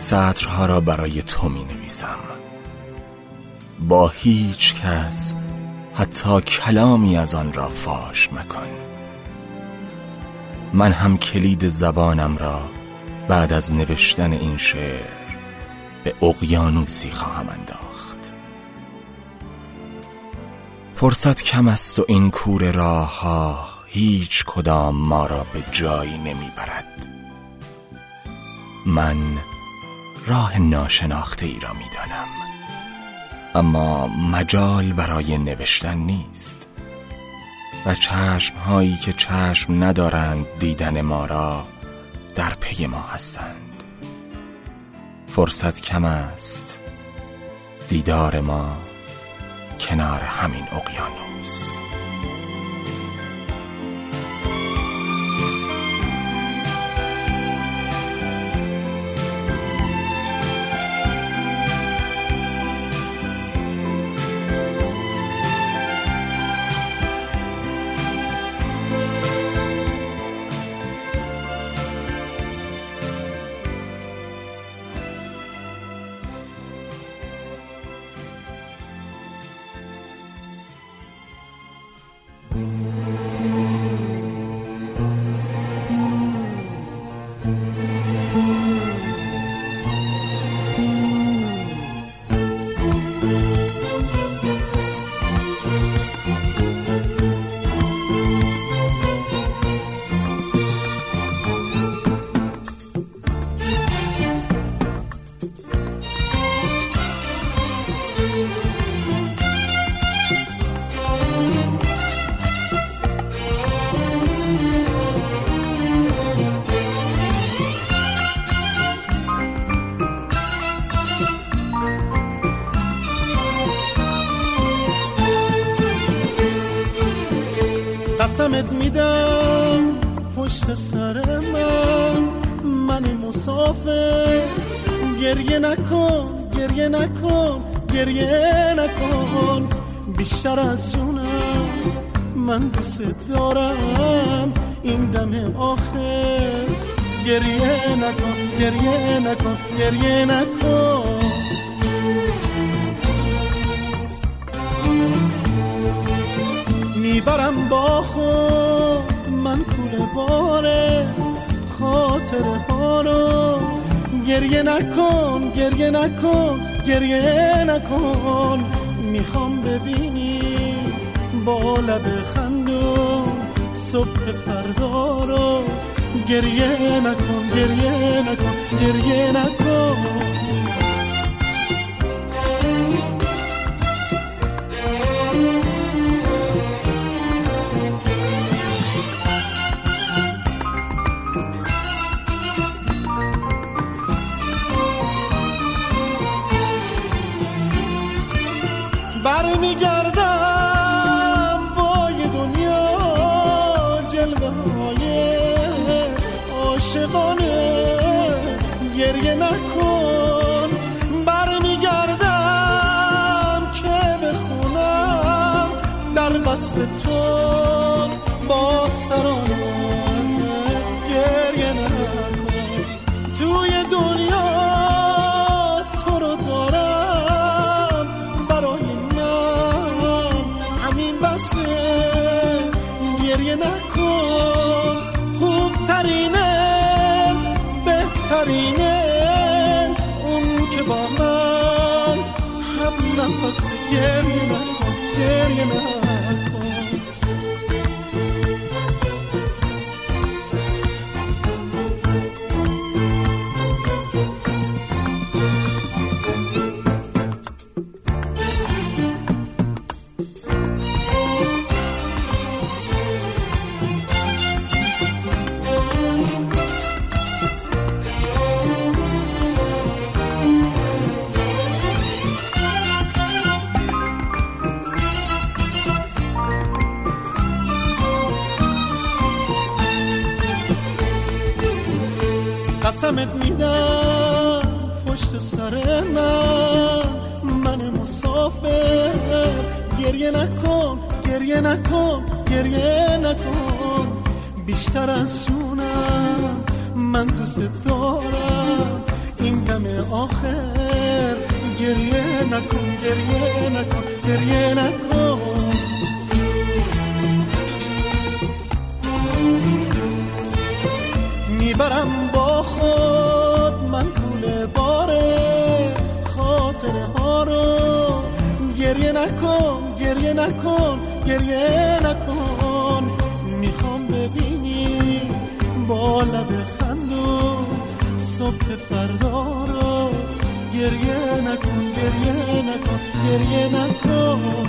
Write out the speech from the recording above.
سطرها را برای تو می نویسم با هیچ کس حتی کلامی از آن را فاش مکن. من هم کلید زبانم را بعد از نوشتن این شعر به اقیانوسی خواهم انداخت. فرصت کم است و این کور راه ها هیچ کدام ما را به جایی نمی‌برد. من راه ناشناخته ای را می‌دانم. اما مجال برای نوشتن نیست. و چشم هایی که چشم ندارند دیدن ما را در پی ما هستند. فرصت کم است. دیدار ما کنار همین اقیانوس. قسمت میدم پشت سر من. من مسافر. گریه نکن گریه نکن گریه نکن. بیشتر از جونم من دوست دارم. این دم آخر. گریه نکن گریه نکن گریه نکن. می‌برم با خود. من کول باره خاطر ها رو گریه نکن گریه نکن گریه نکن. می‌خوام ببینی با لب خندون صبح فردا رو. گریه نکن گریه نکن گریه نکن. گریه نکن برمیگردم که بخونم در وصف تو با سرانه گریه نکن. توی دنیا گریه نکن خوبترینه بهترینه. نفس گریه نکن گریه نکن قسمت میدم. پشت سر من. من مسافر. گریه نکن گریه نکن گریه نکن. بیشتر از جونم. من دوست دارم. این دم آخر. گریه نکن گریه نکن گریه نکن. می‌برم با خود من طول باره خاطره ها رو گریه نکن گریه نکن گریه نکن. می‌خوام ببینی با لب خندون صبح فردا رو گریه نکن گریه نکن گریه نکن.